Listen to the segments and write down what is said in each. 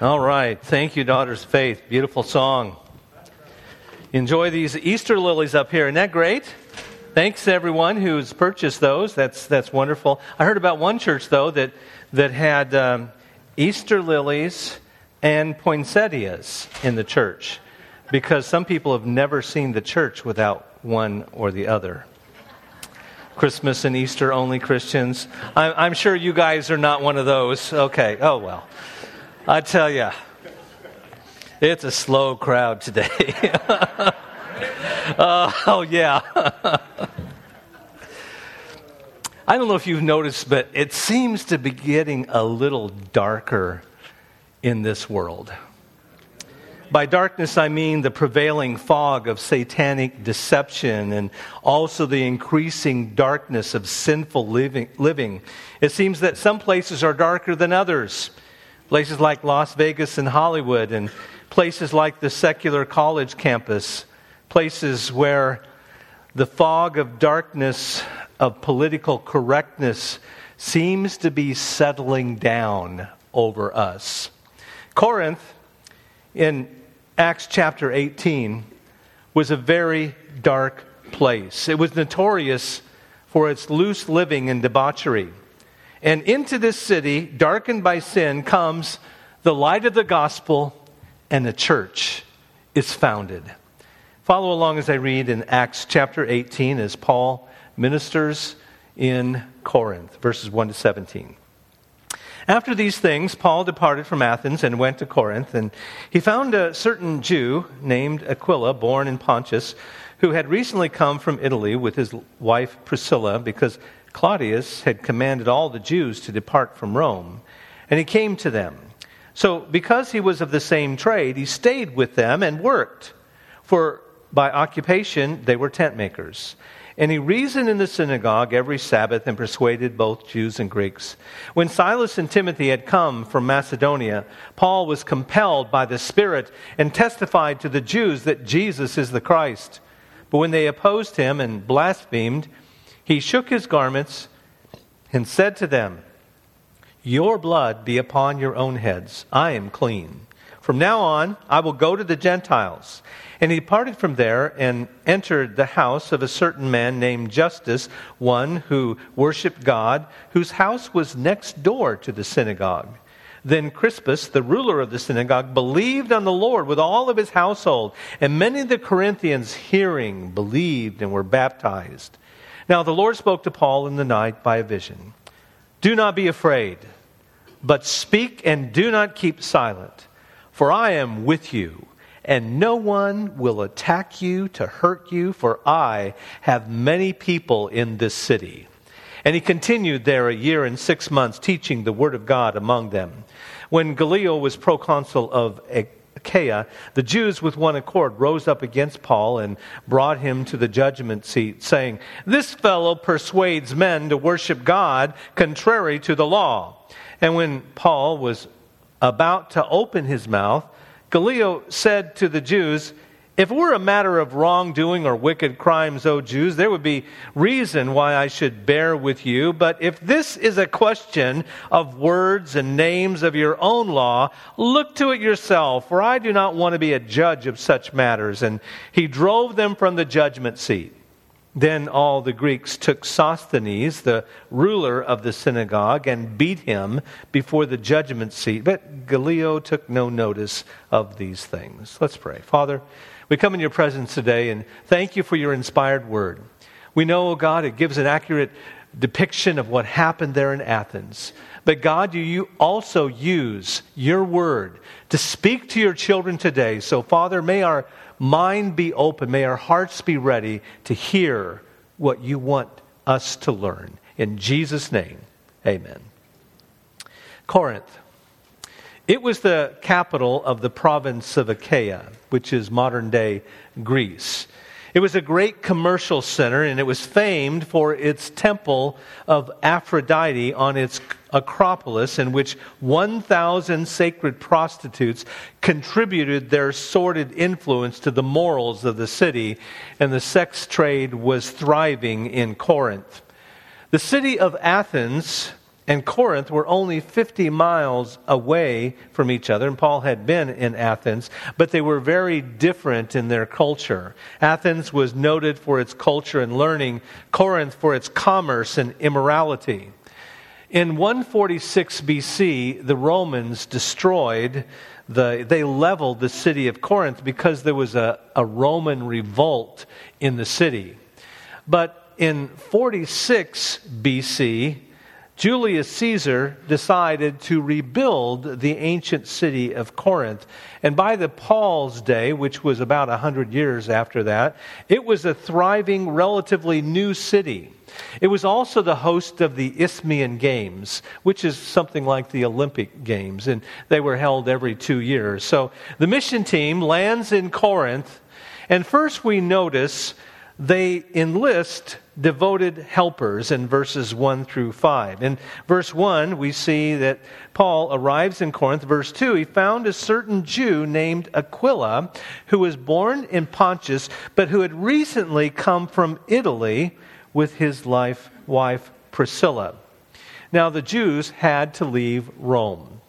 All right. Thank you, Daughters of Faith. Beautiful song. Enjoy these Easter lilies up here. Isn't that great? Thanks everyone who's purchased those. That's, that's wonderful. I heard about one church, though, that, that had um, Easter lilies and poinsettias in the church because some people have never seen the church without one or the other. Christmas and Easter only Christians. I'm, I'm sure you guys are not one of those. Okay. Oh, well. I tell you, it's a slow crowd today. uh, oh, yeah. I don't know if you've noticed, but it seems to be getting a little darker in this world. By darkness, I mean the prevailing fog of satanic deception and also the increasing darkness of sinful living. living. It seems that some places are darker than others. Places like Las Vegas and Hollywood, and places like the secular college campus. Places where the fog of darkness of political correctness seems to be settling down over us. Corinth, in Acts chapter 18 was a very dark place. It was notorious for its loose living and debauchery. And into this city, darkened by sin, comes the light of the gospel, and the church is founded. Follow along as I read in Acts chapter 18 as Paul ministers in Corinth, verses 1 to 17. After these things, Paul departed from Athens and went to Corinth, and he found a certain Jew named Aquila, born in Pontus, who had recently come from Italy with his wife Priscilla, because Claudius had commanded all the Jews to depart from Rome. And he came to them. So, because he was of the same trade, he stayed with them and worked. For by occupation, they were tent makers. And he reasoned in the synagogue every Sabbath and persuaded both Jews and Greeks. When Silas and Timothy had come from Macedonia, Paul was compelled by the Spirit and testified to the Jews that Jesus is the Christ. But when they opposed him and blasphemed, he shook his garments and said to them, Your blood be upon your own heads. I am clean. From now on, I will go to the Gentiles. And he departed from there and entered the house of a certain man named Justus, one who worshiped God, whose house was next door to the synagogue. Then Crispus, the ruler of the synagogue, believed on the Lord with all of his household, and many of the Corinthians, hearing, believed and were baptized. Now the Lord spoke to Paul in the night by a vision Do not be afraid, but speak and do not keep silent, for I am with you and no one will attack you to hurt you, for I have many people in this city. And he continued there a year and six months, teaching the word of God among them. When Gallio was proconsul of Achaia, the Jews with one accord rose up against Paul and brought him to the judgment seat, saying, This fellow persuades men to worship God contrary to the law. And when Paul was about to open his mouth, Gallio said to the Jews, If it were a matter of wrongdoing or wicked crimes, O Jews, there would be reason why I should bear with you. But if this is a question of words and names of your own law, look to it yourself, for I do not want to be a judge of such matters. And he drove them from the judgment seat. Then all the Greeks took Sosthenes, the ruler of the synagogue, and beat him before the judgment seat. But Gallio took no notice of these things. Let's pray. Father, we come in your presence today and thank you for your inspired word. We know, oh God, it gives an accurate depiction of what happened there in Athens. But God, you also use your word to speak to your children today. So, Father, may our mind be open. May our hearts be ready to hear what you want us to learn. In Jesus' name, amen. Corinth. It was the capital of the province of Achaia, which is modern day Greece. It was a great commercial center, and it was famed for its temple of Aphrodite on its Acropolis, in which 1,000 sacred prostitutes contributed their sordid influence to the morals of the city, and the sex trade was thriving in Corinth. The city of Athens and Corinth were only 50 miles away from each other, and Paul had been in Athens, but they were very different in their culture. Athens was noted for its culture and learning, Corinth for its commerce and immorality. In 146 BC, the Romans destroyed the, they leveled the city of Corinth because there was a, a Roman revolt in the city. But in 46 BC, Julius Caesar decided to rebuild the ancient city of Corinth. And by the Paul's day, which was about 100 years after that, it was a thriving, relatively new city. It was also the host of the Isthmian Games, which is something like the Olympic Games, and they were held every two years. So the mission team lands in Corinth, and first we notice they enlist devoted helpers in verses 1 through 5. In verse 1, we see that Paul arrives in Corinth. Verse 2, he found a certain Jew named Aquila who was born in Pontus, but who had recently come from Italy with his life, wife Priscilla. Now, the Jews had to leave Rome.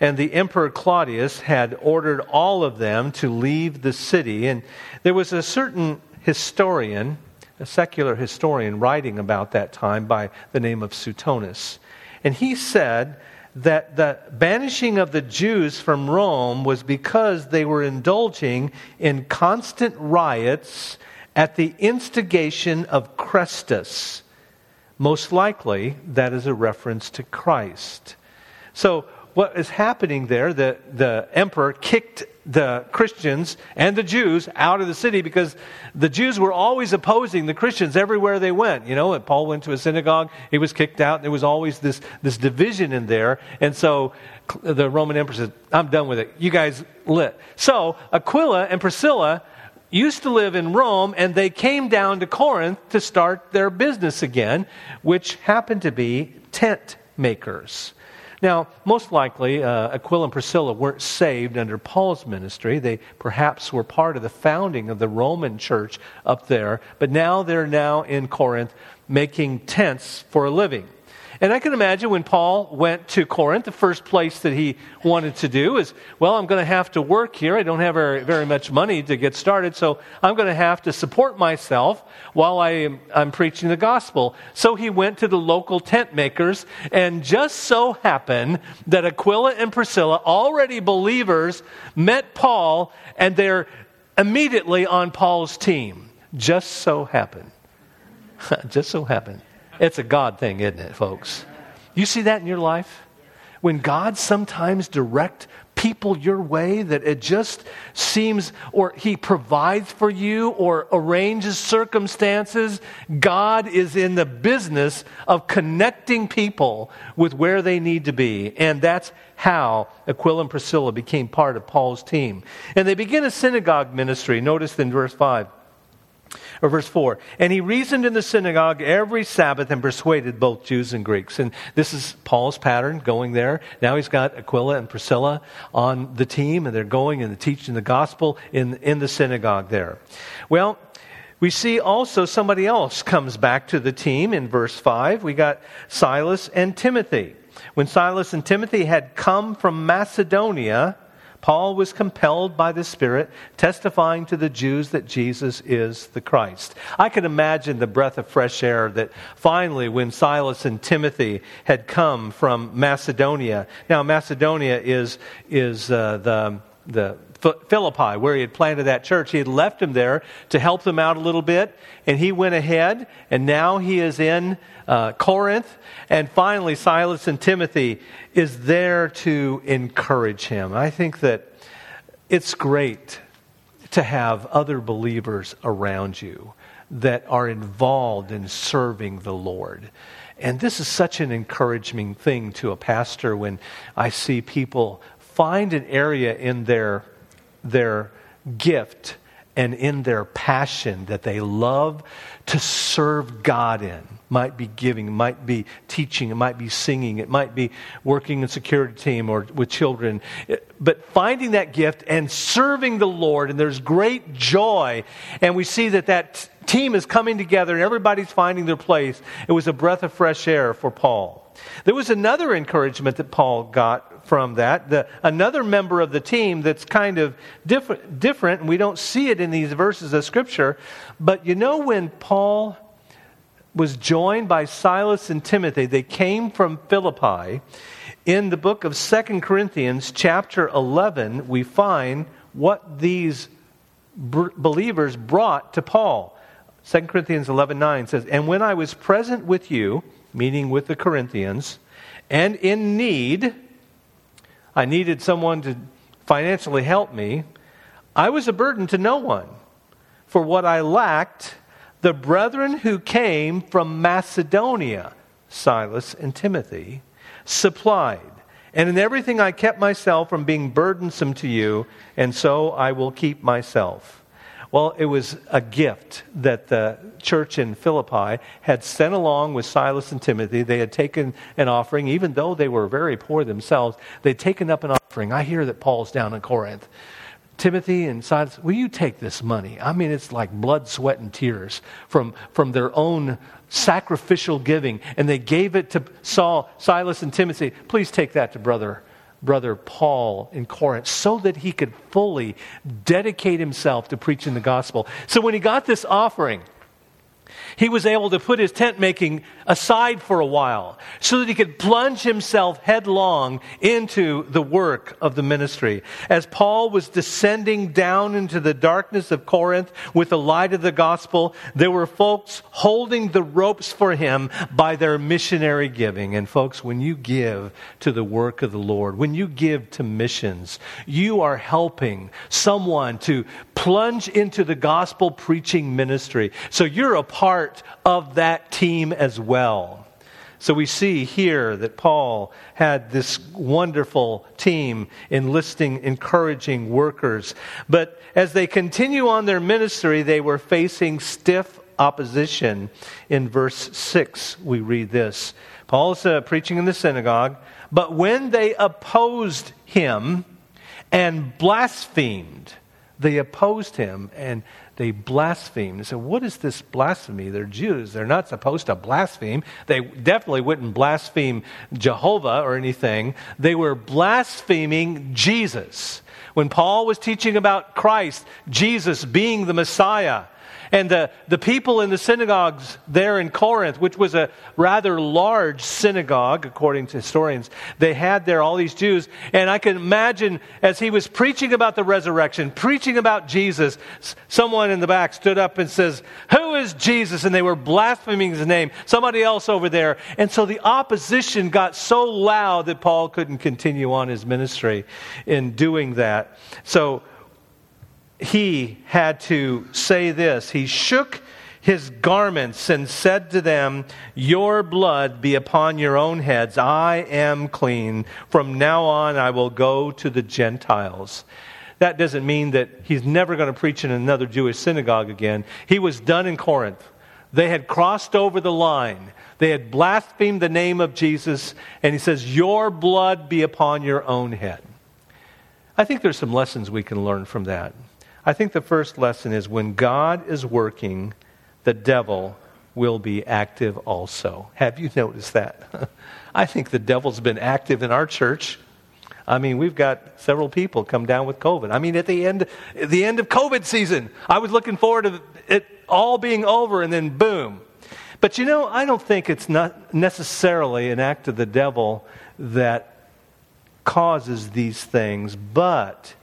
And the Emperor Claudius had ordered all of them to leave the city. And there was a certain historian, a secular historian, writing about that time by the name of Suetonius. And he said that the banishing of the Jews from Rome was because they were indulging in constant riots at the instigation of Chrestus. Most likely, that is a reference to Christ. So, what is happening there, the, the emperor kicked the Christians and the Jews out of the city because the Jews were always opposing the Christians everywhere they went. You know, and Paul went to a synagogue, he was kicked out. There was always this, this division in there. And so the Roman emperor said, I'm done with it. You guys lit. So Aquila and Priscilla used to live in Rome and they came down to Corinth to start their business again, which happened to be tent makers. Now, most likely, uh, Aquila and Priscilla weren't saved under Paul's ministry. They perhaps were part of the founding of the Roman church up there, but now they're now in Corinth making tents for a living. And I can imagine when Paul went to Corinth, the first place that he wanted to do is, well, I'm going to have to work here. I don't have very, very much money to get started, so I'm going to have to support myself while I am, I'm preaching the gospel. So he went to the local tent makers, and just so happened that Aquila and Priscilla, already believers, met Paul, and they're immediately on Paul's team. Just so happened. just so happened. It's a God thing, isn't it, folks? You see that in your life? When God sometimes direct people your way that it just seems or he provides for you or arranges circumstances god is in the business of connecting people with where they need to be and that's how aquila and priscilla became part of paul's team and they begin a synagogue ministry notice in verse 5 or verse 4. And he reasoned in the synagogue every Sabbath and persuaded both Jews and Greeks. And this is Paul's pattern going there. Now he's got Aquila and Priscilla on the team, and they're going and teaching the gospel in, in the synagogue there. Well, we see also somebody else comes back to the team in verse 5. We got Silas and Timothy. When Silas and Timothy had come from Macedonia, Paul was compelled by the Spirit, testifying to the Jews that Jesus is the Christ. I can imagine the breath of fresh air that finally, when Silas and Timothy had come from Macedonia, now Macedonia is, is uh, the, the Philippi, where he had planted that church. He had left him there to help them out a little bit, and he went ahead, and now he is in uh, Corinth. And finally, Silas and Timothy is there to encourage him. I think that it's great to have other believers around you that are involved in serving the Lord. And this is such an encouraging thing to a pastor when I see people find an area in their their gift and in their passion that they love to serve God in. Might be giving, might be teaching, it might be singing, it might be working in security team or with children. But finding that gift and serving the Lord, and there's great joy. And we see that that team is coming together and everybody's finding their place. It was a breath of fresh air for Paul. There was another encouragement that Paul got from that. The, another member of the team that's kind of different, different, and we don't see it in these verses of Scripture. But you know, when Paul was joined by Silas and Timothy, they came from Philippi. In the book of Second Corinthians, chapter 11, we find what these believers brought to Paul. 2 Corinthians 11:9 says, "And when I was present with you, meeting with the Corinthians, and in need, I needed someone to financially help me, I was a burden to no one. For what I lacked, the brethren who came from Macedonia, Silas and Timothy, supplied. And in everything I kept myself from being burdensome to you, and so I will keep myself. Well, it was a gift that the church in Philippi had sent along with Silas and Timothy. They had taken an offering, even though they were very poor themselves, they'd taken up an offering. I hear that Paul's down in Corinth. Timothy and Silas, will you take this money? I mean, it's like blood, sweat, and tears from, from their own sacrificial giving. And they gave it to Saul, Silas, and Timothy. Please take that to brother brother Paul in Corinth so that he could fully dedicate himself to preaching the gospel. So when he got this offering, he was able to put his tent making aside for a while so that he could plunge himself headlong into the work of the ministry. As Paul was descending down into the darkness of Corinth with the light of the gospel, there were folks holding the ropes for him by their missionary giving. And folks, when you give to the work of the Lord, when you give to missions, you are helping someone to plunge into the gospel preaching ministry. So you're a part of that team as well. So we see here that Paul had this wonderful team enlisting, encouraging workers. But as they continue on their ministry, they were facing stiff opposition. In verse 6, we read this Paul is uh, preaching in the synagogue, but when they opposed him and blasphemed, they opposed him and they blasphemed. They said, What is this blasphemy? They're Jews. They're not supposed to blaspheme. They definitely wouldn't blaspheme Jehovah or anything. They were blaspheming Jesus. When Paul was teaching about Christ, Jesus being the Messiah, and the, the people in the synagogues there in Corinth, which was a rather large synagogue, according to historians, they had there all these Jews. And I can imagine as he was preaching about the resurrection, preaching about Jesus, someone in the back stood up and says, Who is Jesus? And they were blaspheming his name. Somebody else over there. And so the opposition got so loud that Paul couldn't continue on his ministry in doing that. So he had to say this. He shook his garments and said to them, Your blood be upon your own heads. I am clean. From now on, I will go to the Gentiles. That doesn't mean that he's never going to preach in another Jewish synagogue again. He was done in Corinth. They had crossed over the line. They had blasphemed the name of Jesus, and he says, Your blood be upon your own head. I think there's some lessons we can learn from that. I think the first lesson is when God is working, the devil will be active also. Have you noticed that? I think the devil's been active in our church. I mean, we've got several people come down with COVID. I mean, at the end, at the end of COVID season, I was looking forward to it all being over, and then boom. But you know, I don't think it's not necessarily an act of the devil that causes these things, but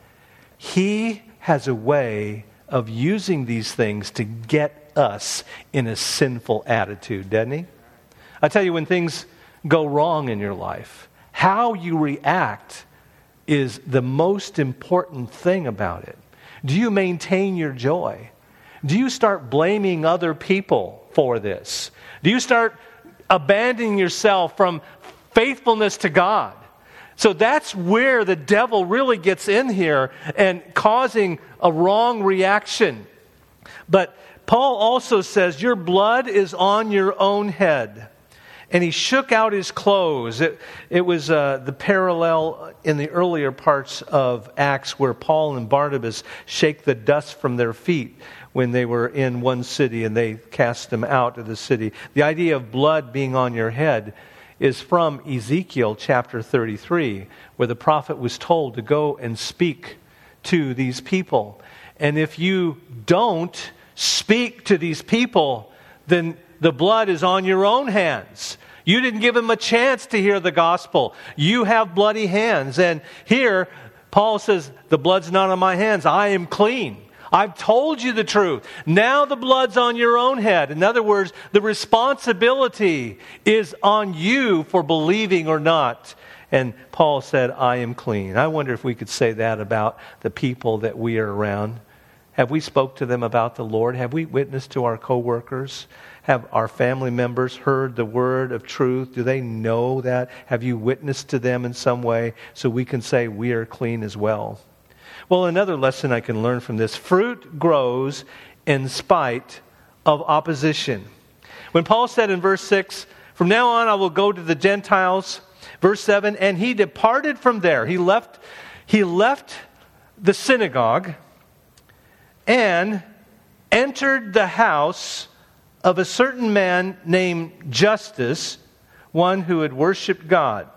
he has a way of using these things to get us in a sinful attitude, doesn't he? I tell you, when things go wrong in your life, how you react is the most important thing about it. Do you maintain your joy? Do you start blaming other people for this? Do you start abandoning yourself from faithfulness to God? So that's where the devil really gets in here and causing a wrong reaction. But Paul also says, Your blood is on your own head. And he shook out his clothes. It, it was uh, the parallel in the earlier parts of Acts where Paul and Barnabas shake the dust from their feet when they were in one city and they cast them out of the city. The idea of blood being on your head is from Ezekiel chapter 33, where the prophet was told to go and speak to these people. And if you don't speak to these people, then the blood is on your own hands. You didn't give them a chance to hear the gospel. You have bloody hands. And here, Paul says, The blood's not on my hands. I am clean. I've told you the truth. Now the blood's on your own head. In other words, the responsibility is on you for believing or not. And Paul said, I am clean. I wonder if we could say that about the people that we are around. Have we spoke to them about the Lord? Have we witnessed to our coworkers? Have our family members heard the word of truth? Do they know that? Have you witnessed to them in some way so we can say we are clean as well? Well, another lesson I can learn from this fruit grows in spite of opposition. When Paul said in verse 6, From now on I will go to the Gentiles, verse 7, and he departed from there. He left, he left the synagogue and entered the house of a certain man named Justus, one who had worshiped God.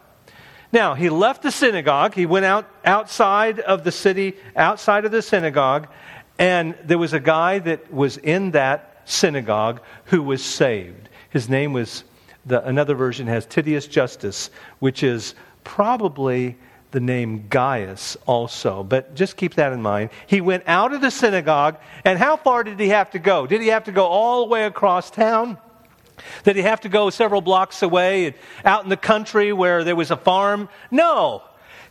Now, he left the synagogue. He went out outside of the city, outside of the synagogue, and there was a guy that was in that synagogue who was saved. His name was, the, another version has Titius Justus, which is probably the name Gaius also. But just keep that in mind. He went out of the synagogue, and how far did he have to go? Did he have to go all the way across town? Did he have to go several blocks away out in the country where there was a farm? No.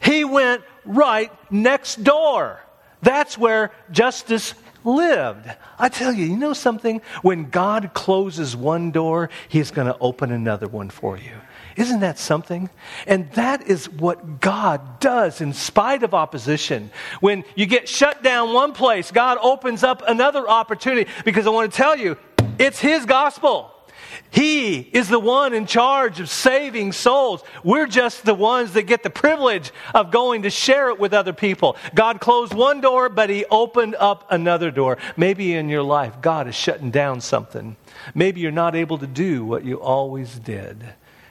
He went right next door. That's where Justus lived. I tell you, you know something? When God closes one door, He's going to open another one for you. Isn't that something? And that is what God does in spite of opposition. When you get shut down one place, God opens up another opportunity because I want to tell you, it's His gospel. He is the one in charge of saving souls. We're just the ones that get the privilege of going to share it with other people. God closed one door, but He opened up another door. Maybe in your life, God is shutting down something. Maybe you're not able to do what you always did.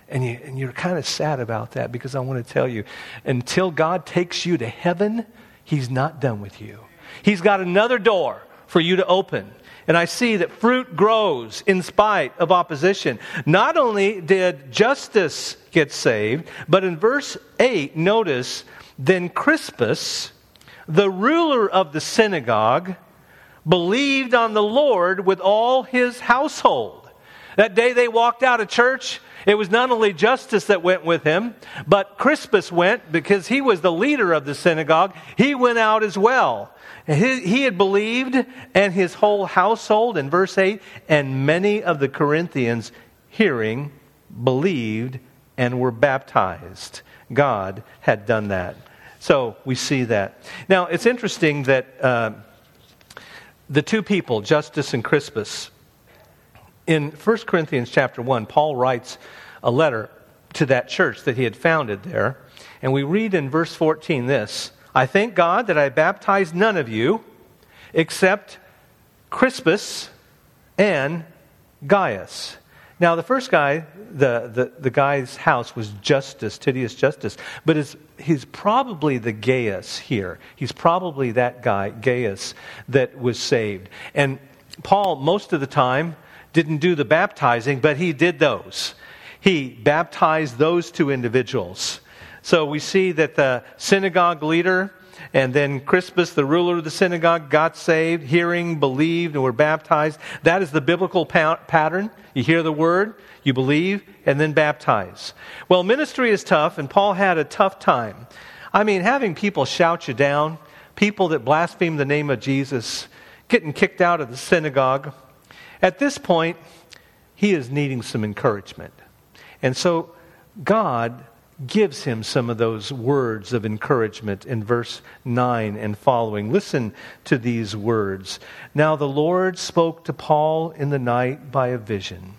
And, you, you're kind of sad about that because I want to tell you until God takes you to heaven, He's not done with you. He's got another door for you to open. And I see that fruit grows in spite of opposition. Not only did Justus get saved, but in verse 8, notice, then Crispus, the ruler of the synagogue, believed on the Lord with all his household. That day they walked out of church, it was not only Justus that went with him, but Crispus went because he was the leader of the synagogue. He went out as well. He, he had believed, and his whole household, in verse 8, and many of the Corinthians, hearing, believed, and were baptized. God had done that. So we see that. Now, it's interesting that uh, the two people, Justus and Crispus, in 1 Corinthians chapter 1, Paul writes a letter to that church that he had founded there. And we read in verse 14 this I thank God that I baptized none of you except Crispus and Gaius. Now, the first guy, the, the, the guy's house was Justus, Titius Justus, but is, he's probably the Gaius here. He's probably that guy, Gaius, that was saved. And Paul, most of the time, didn't do the baptizing, but he did those. He baptized those two individuals. So we see that the synagogue leader and then Crispus, the ruler of the synagogue, got saved, hearing, believed, and were baptized. That is the biblical pa- pattern. You hear the word, you believe, and then baptize. Well, ministry is tough, and Paul had a tough time. I mean, having people shout you down, people that blaspheme the name of Jesus, getting kicked out of the synagogue, at this point, he is needing some encouragement. And so God gives him some of those words of encouragement in verse 9 and following. Listen to these words. Now the Lord spoke to Paul in the night by a vision.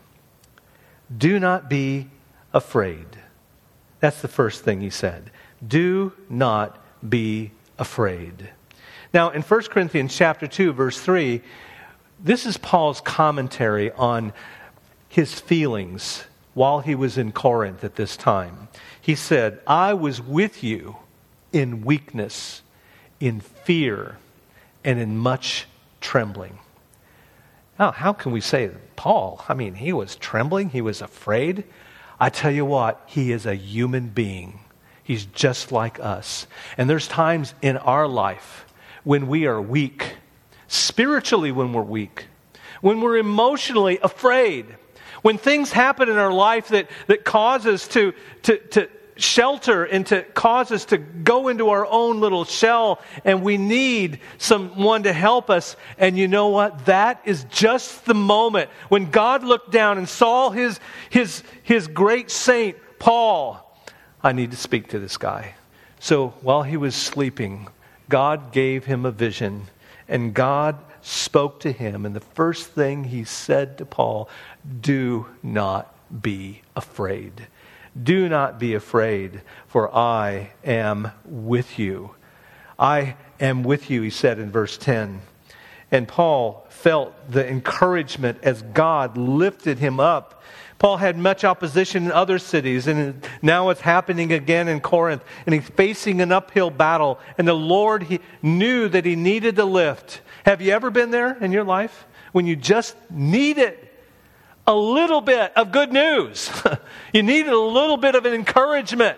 Do not be afraid. That's the first thing he said. Do not be afraid. Now in 1 Corinthians chapter 2 verse 3, this is Paul's commentary on his feelings while he was in Corinth at this time. He said, I was with you in weakness, in fear, and in much trembling. Now, how can we say Paul? I mean, he was trembling, he was afraid. I tell you what, he is a human being. He's just like us. And there's times in our life when we are weak, spiritually, when we're weak, when we're emotionally afraid, when things happen in our life that, that cause us to, to, to shelter and to cause us to go into our own little shell, and we need someone to help us. And you know what? That is just the moment when God looked down and saw his, his, his great saint, Paul. I need to speak to this guy. So while he was sleeping, God gave him a vision, and God spoke to him. And the first thing he said to Paul, Do not be afraid. Do not be afraid, for I am with you. I am with you, he said in verse 10. And Paul felt the encouragement as God lifted him up. Paul had much opposition in other cities, and now it's happening again in Corinth, and he's facing an uphill battle. And the Lord he knew that he needed the lift. Have you ever been there in your life when you just need it? a little bit of good news. you needed a little bit of an encouragement.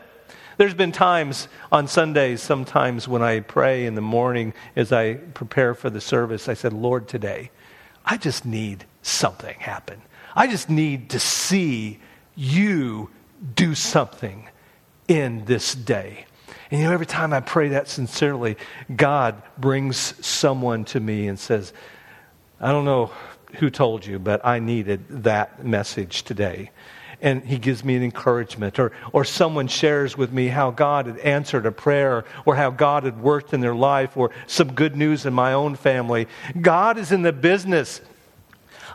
There's been times on Sundays, sometimes when I pray in the morning as I prepare for the service, I said, Lord, today, I just need something happen. I just need to see you do something in this day. And you know, every time I pray that sincerely, God brings someone to me and says, I don't know who told you, but I needed that message today. And he gives me an encouragement, or, or someone shares with me how God had answered a prayer, or how God had worked in their life, or some good news in my own family. God is in the business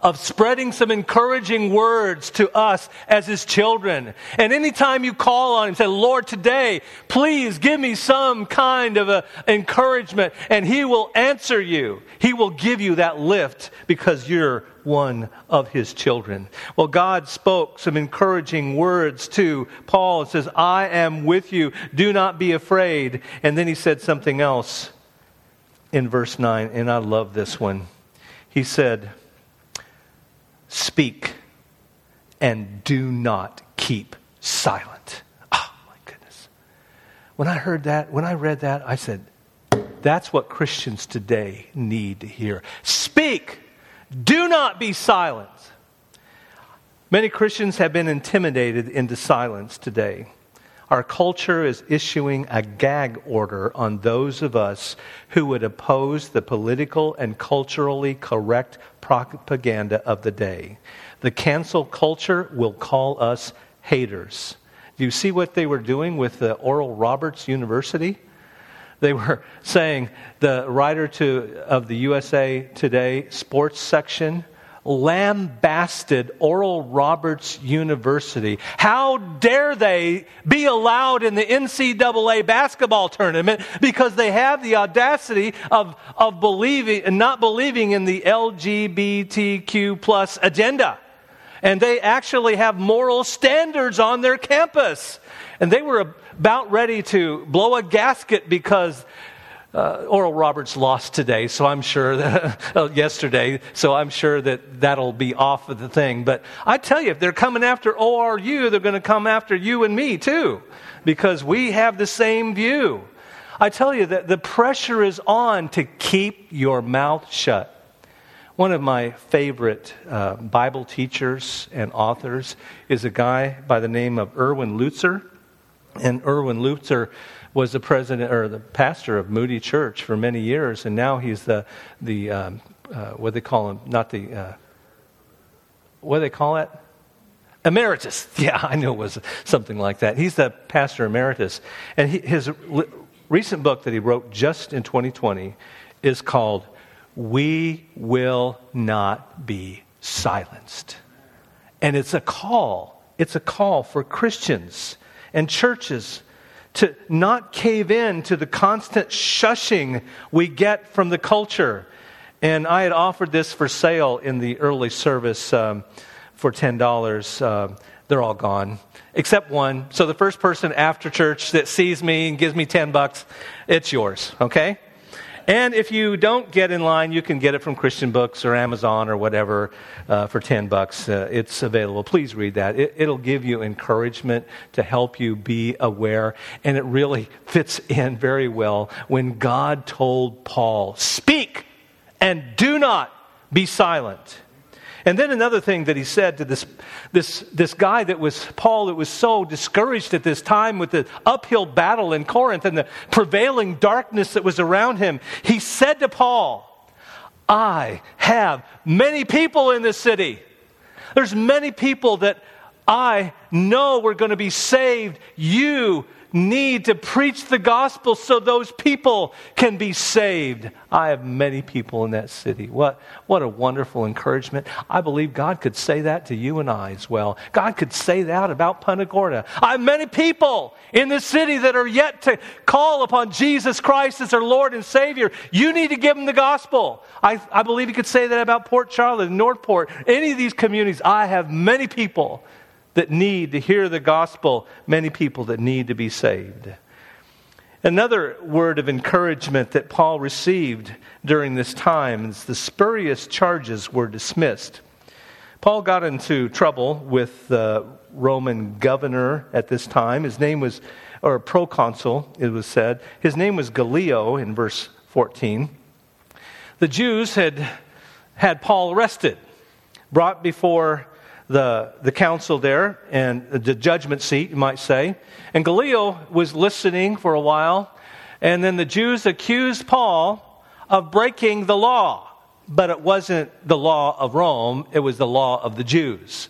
of spreading some encouraging words to us as his children. And anytime you call on him, say, Lord, today, please give me some kind of a encouragement, and he will answer you. He will give you that lift because you're one of his children. Well, God spoke some encouraging words to Paul. It says, I am with you. Do not be afraid. And then he said something else in verse 9, and I love this one. He said, Speak and do not keep silent. Oh, my goodness. When I heard that, when I read that, I said, that's what Christians today need to hear. Speak. Do not be silent. Many Christians have been intimidated into silence today. Our culture is issuing a gag order on those of us who would oppose the political and culturally correct propaganda of the day. The cancel culture will call us haters. Do you see what they were doing with the Oral Roberts University? They were saying the writer to, of the USA Today sports section lambasted Oral Roberts University. How dare they be allowed in the NCAA basketball tournament because they have the audacity of, of believing and not believing in the LGBTQ plus agenda. And they actually have moral standards on their campus. And they were about ready to blow a gasket because uh, Oral Roberts lost today, so I'm sure that, yesterday, so I'm sure that that'll be off of the thing. But I tell you, if they're coming after ORU, they're going to come after you and me too, because we have the same view. I tell you that the pressure is on to keep your mouth shut. One of my favorite uh, Bible teachers and authors is a guy by the name of Erwin Lutzer. And Erwin Lutzer was the president or the pastor of Moody Church for many years, and now he's the the um, uh, what they call him, not the uh, what do they call it? Emeritus. Yeah, I knew it was something like that. He's the pastor emeritus, and he, his recent book that he wrote just in 2020 is called "We Will Not Be Silenced," and it's a call. It's a call for Christians and churches to not cave in to the constant shushing we get from the culture. And I had offered this for sale in the early service um, for $10. Uh, they're all gone, except one. So the first person after church that sees me and gives me 10 bucks, it's yours, okay? And if you don't get in line, you can get it from Christian Books or Amazon or whatever uh, for 10 bucks. Uh, it's available. Please read that. It, it'll give you encouragement to help you be aware. And it really fits in very well when God told Paul, Speak and do not be silent. And then another thing that he said to this, this, this guy that was Paul, that was so discouraged at this time with the uphill battle in Corinth and the prevailing darkness that was around him, he said to Paul, I have many people in this city. There's many people that I know we're going to be saved. You need to preach the gospel so those people can be saved. I have many people in that city. What, what a wonderful encouragement. I believe God could say that to you and I as well. God could say that about Punta Gorda. I have many people in this city that are yet to call upon Jesus Christ as their Lord and Savior. You need to give them the gospel. I, I believe He could say that about Port Charlotte, Northport, any of these communities. I have many people that need to hear the gospel, many people that need to be saved. Another word of encouragement that Paul received during this time is the spurious charges were dismissed. Paul got into trouble with the Roman governor at this time. His name was, or proconsul, it was said. His name was Gallio in verse 14. The Jews had had Paul arrested, brought before the, the council there and the judgment seat, you might say. And Gallio was listening for a while, and then the Jews accused Paul of breaking the law. But it wasn't the law of Rome, it was the law of the Jews.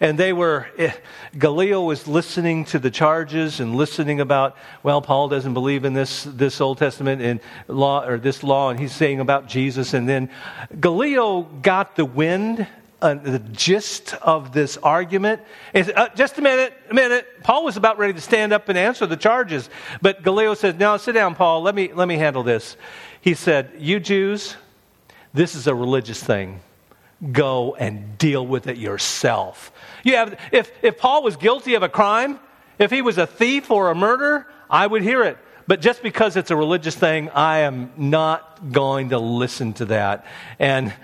And they were, eh, Gallio was listening to the charges and listening about, well, Paul doesn't believe in this, this Old Testament and law, or this law, and he's saying about Jesus. And then Gallio got the wind uh, the gist of this argument. Is, uh, just a minute, a minute. Paul was about ready to stand up and answer the charges, but Gallio said, "No, sit down, Paul. Let me let me handle this." He said, "You Jews, this is a religious thing. Go and deal with it yourself. You have if if Paul was guilty of a crime, if he was a thief or a murderer, I would hear it." But just because it's a religious thing, I am not going to listen to that. And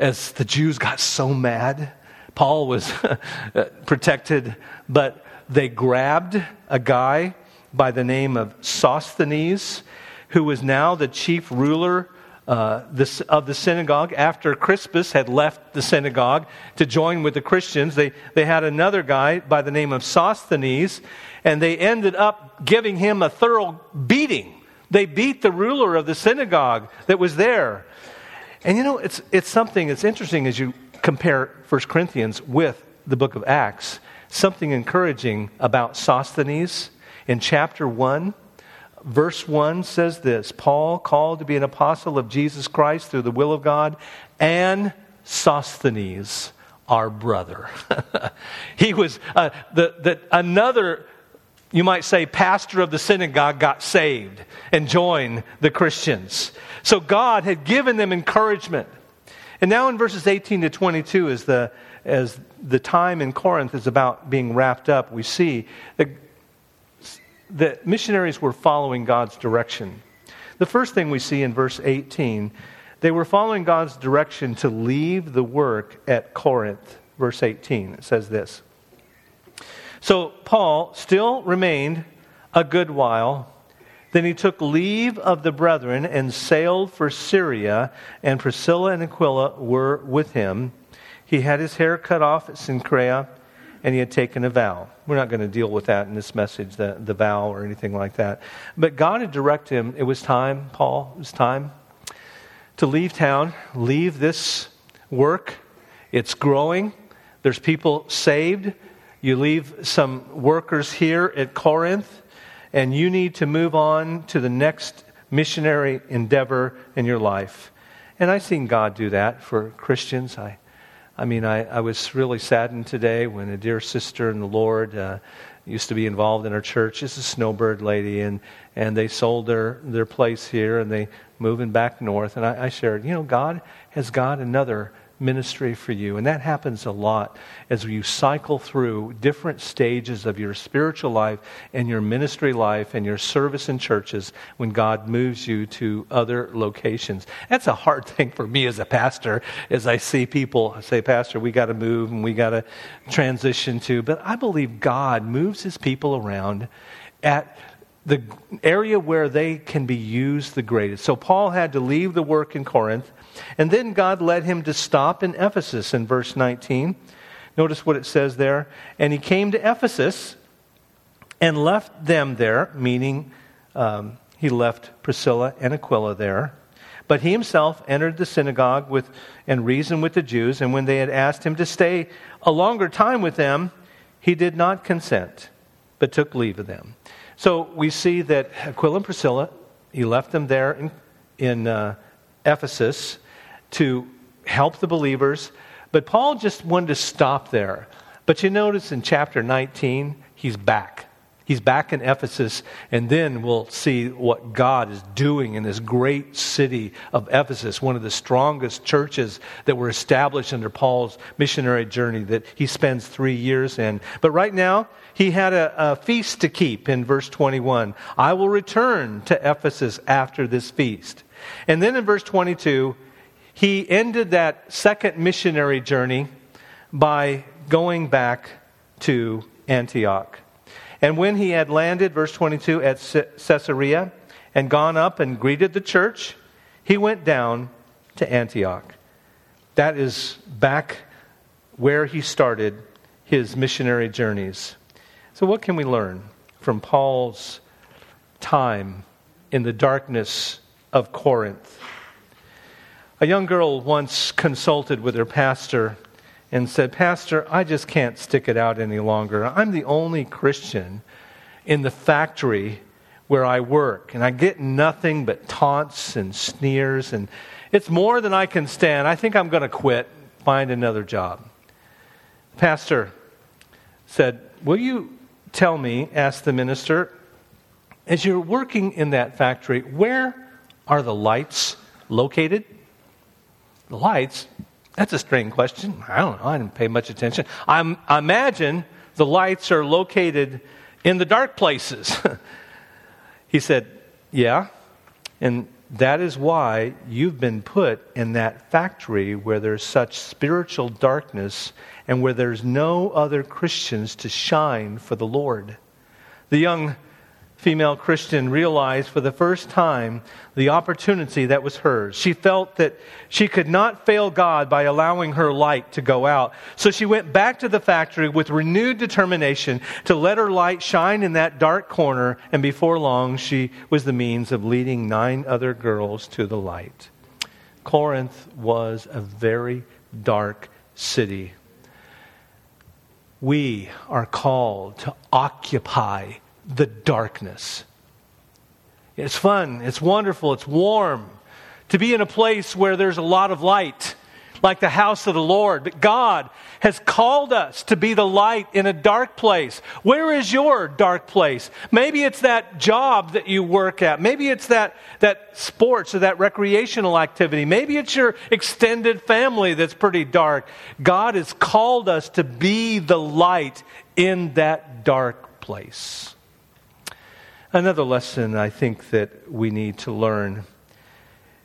as the Jews got so mad. Paul was protected, but they grabbed a guy by the name of Sosthenes, who was now the chief ruler uh, this, of the synagogue. After Crispus had left the synagogue to join with the Christians, they, they had another guy by the name of Sosthenes, and they ended up giving him a thorough beating. They beat the ruler of the synagogue that was there. And you know, it's, it's something that's interesting as you compare 1 Corinthians with the book of Acts. Something encouraging about Sosthenes in chapter 1. Verse 1 says this Paul, called to be an apostle of Jesus Christ through the will of God, and Sosthenes, our brother. he was uh, the, the, another you might say, pastor of the synagogue got saved and joined the Christians. So God had given them encouragement. And now in verses 18 to 22, as the, as the time in Corinth is about being wrapped up, we see that the missionaries were following God's direction. The first thing we see in verse 18, they were following God's direction to leave the work at Corinth. Verse 18, it says this. So Paul still remained a good while. Then he took leave of the brethren and sailed for Syria, and Priscilla and Aquila were with him. He had his hair cut off at Cenchrea, and he had taken a vow. We're not going to deal with that in this message, the, the vow or anything like that. But God had directed him. It was time, Paul, it was time to leave town, leave this work. It's growing. There's people saved. You leave some workers here at Corinth, and you need to move on to the next missionary endeavor in your life. And I've seen God do that for Christians. I, I mean, I, I was really saddened today when a dear sister in the Lord uh, used to be involved in our church. Is a snowbird lady, and, and they sold their, their place here, and they moving back north. And I, I shared, you know, God has got another ministry for you. And that happens a lot as you cycle through different stages of your spiritual life and your ministry life and your service in churches when God moves you to other locations. That's a hard thing for me as a pastor as I see people say, Pastor, we got to move and we got to transition to. But I believe God moves his people around at the area where they can be used the greatest. So Paul had to leave the work in Corinth and then God led him to stop in Ephesus in verse 19. Notice what it says there. And he came to Ephesus and left them there, meaning um, he left Priscilla and Aquila there. But he himself entered the synagogue with, and reasoned with the Jews. And when they had asked him to stay a longer time with them, he did not consent, but took leave of them. So we see that Aquila and Priscilla, he left them there in, in uh, Ephesus to help the believers. But Paul just wanted to stop there. But you notice in chapter 19, he's back. He's back in Ephesus, and then we'll see what God is doing in this great city of Ephesus, one of the strongest churches that were established under Paul's missionary journey that he spends three years in. But right now, he had a, a feast to keep in verse 21. I will return to Ephesus after this feast. And then in verse 22, he ended that second missionary journey by going back to Antioch. And when he had landed, verse 22, at Caesarea and gone up and greeted the church, he went down to Antioch. That is back where he started his missionary journeys. So, what can we learn from Paul's time in the darkness of Corinth? A young girl once consulted with her pastor and said, Pastor, I just can't stick it out any longer. I'm the only Christian in the factory where I work, and I get nothing but taunts and sneers, and it's more than I can stand. I think I'm going to quit, find another job. Pastor said, Will you tell me, asked the minister, as you're working in that factory, where are the lights located? The lights? That's a strange question. I don't know. I didn't pay much attention. I'm, I imagine the lights are located in the dark places. he said, Yeah. And that is why you've been put in that factory where there's such spiritual darkness and where there's no other Christians to shine for the Lord. The young female Christian realized for the first time the opportunity that was hers. She felt that she could not fail God by allowing her light to go out. So she went back to the factory with renewed determination to let her light shine in that dark corner, and before long, she was the means of leading nine other girls to the light. Corinth was a very dark city. We are called to occupy the darkness. It's fun, it's wonderful, it's warm to be in a place where there's a lot of light, like the house of the Lord. But God has called us to be the light in a dark place. Where is your dark place? Maybe it's that job that you work at. Maybe it's that, that sports or that recreational activity. Maybe it's your extended family that's pretty dark. God has called us to be the light in that dark place. Another lesson I think that we need to learn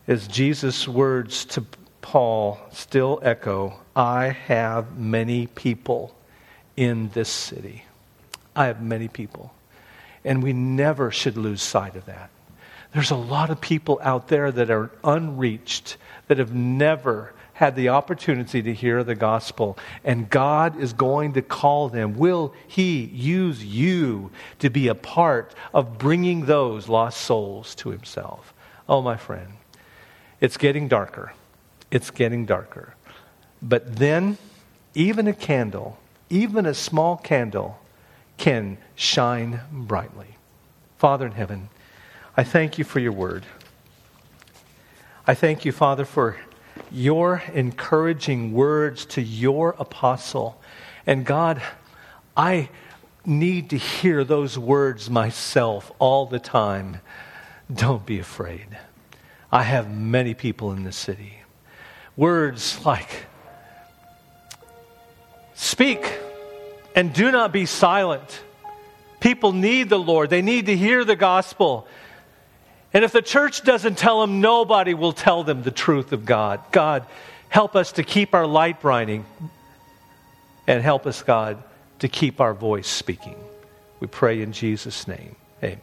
is Jesus' words to Paul still echo I have many people in this city. I have many people. And we never should lose sight of that. There's a lot of people out there that are unreached, that have never had the opportunity to hear the gospel, and God is going to call them. Will He use you to be a part of bringing those lost souls to Himself? Oh, my friend, it's getting darker. It's getting darker. But then, even a candle, even a small candle, can shine brightly. Father in heaven, I thank you for your word. I thank you, Father, for your encouraging words to your apostle. And God, I need to hear those words myself all the time. Don't be afraid. I have many people in the city. Words like Speak and do not be silent. People need the Lord, they need to hear the gospel. And if the church doesn't tell them, nobody will tell them the truth of God. God, help us to keep our light brining and help us, God, to keep our voice speaking. We pray in Jesus' name. Amen.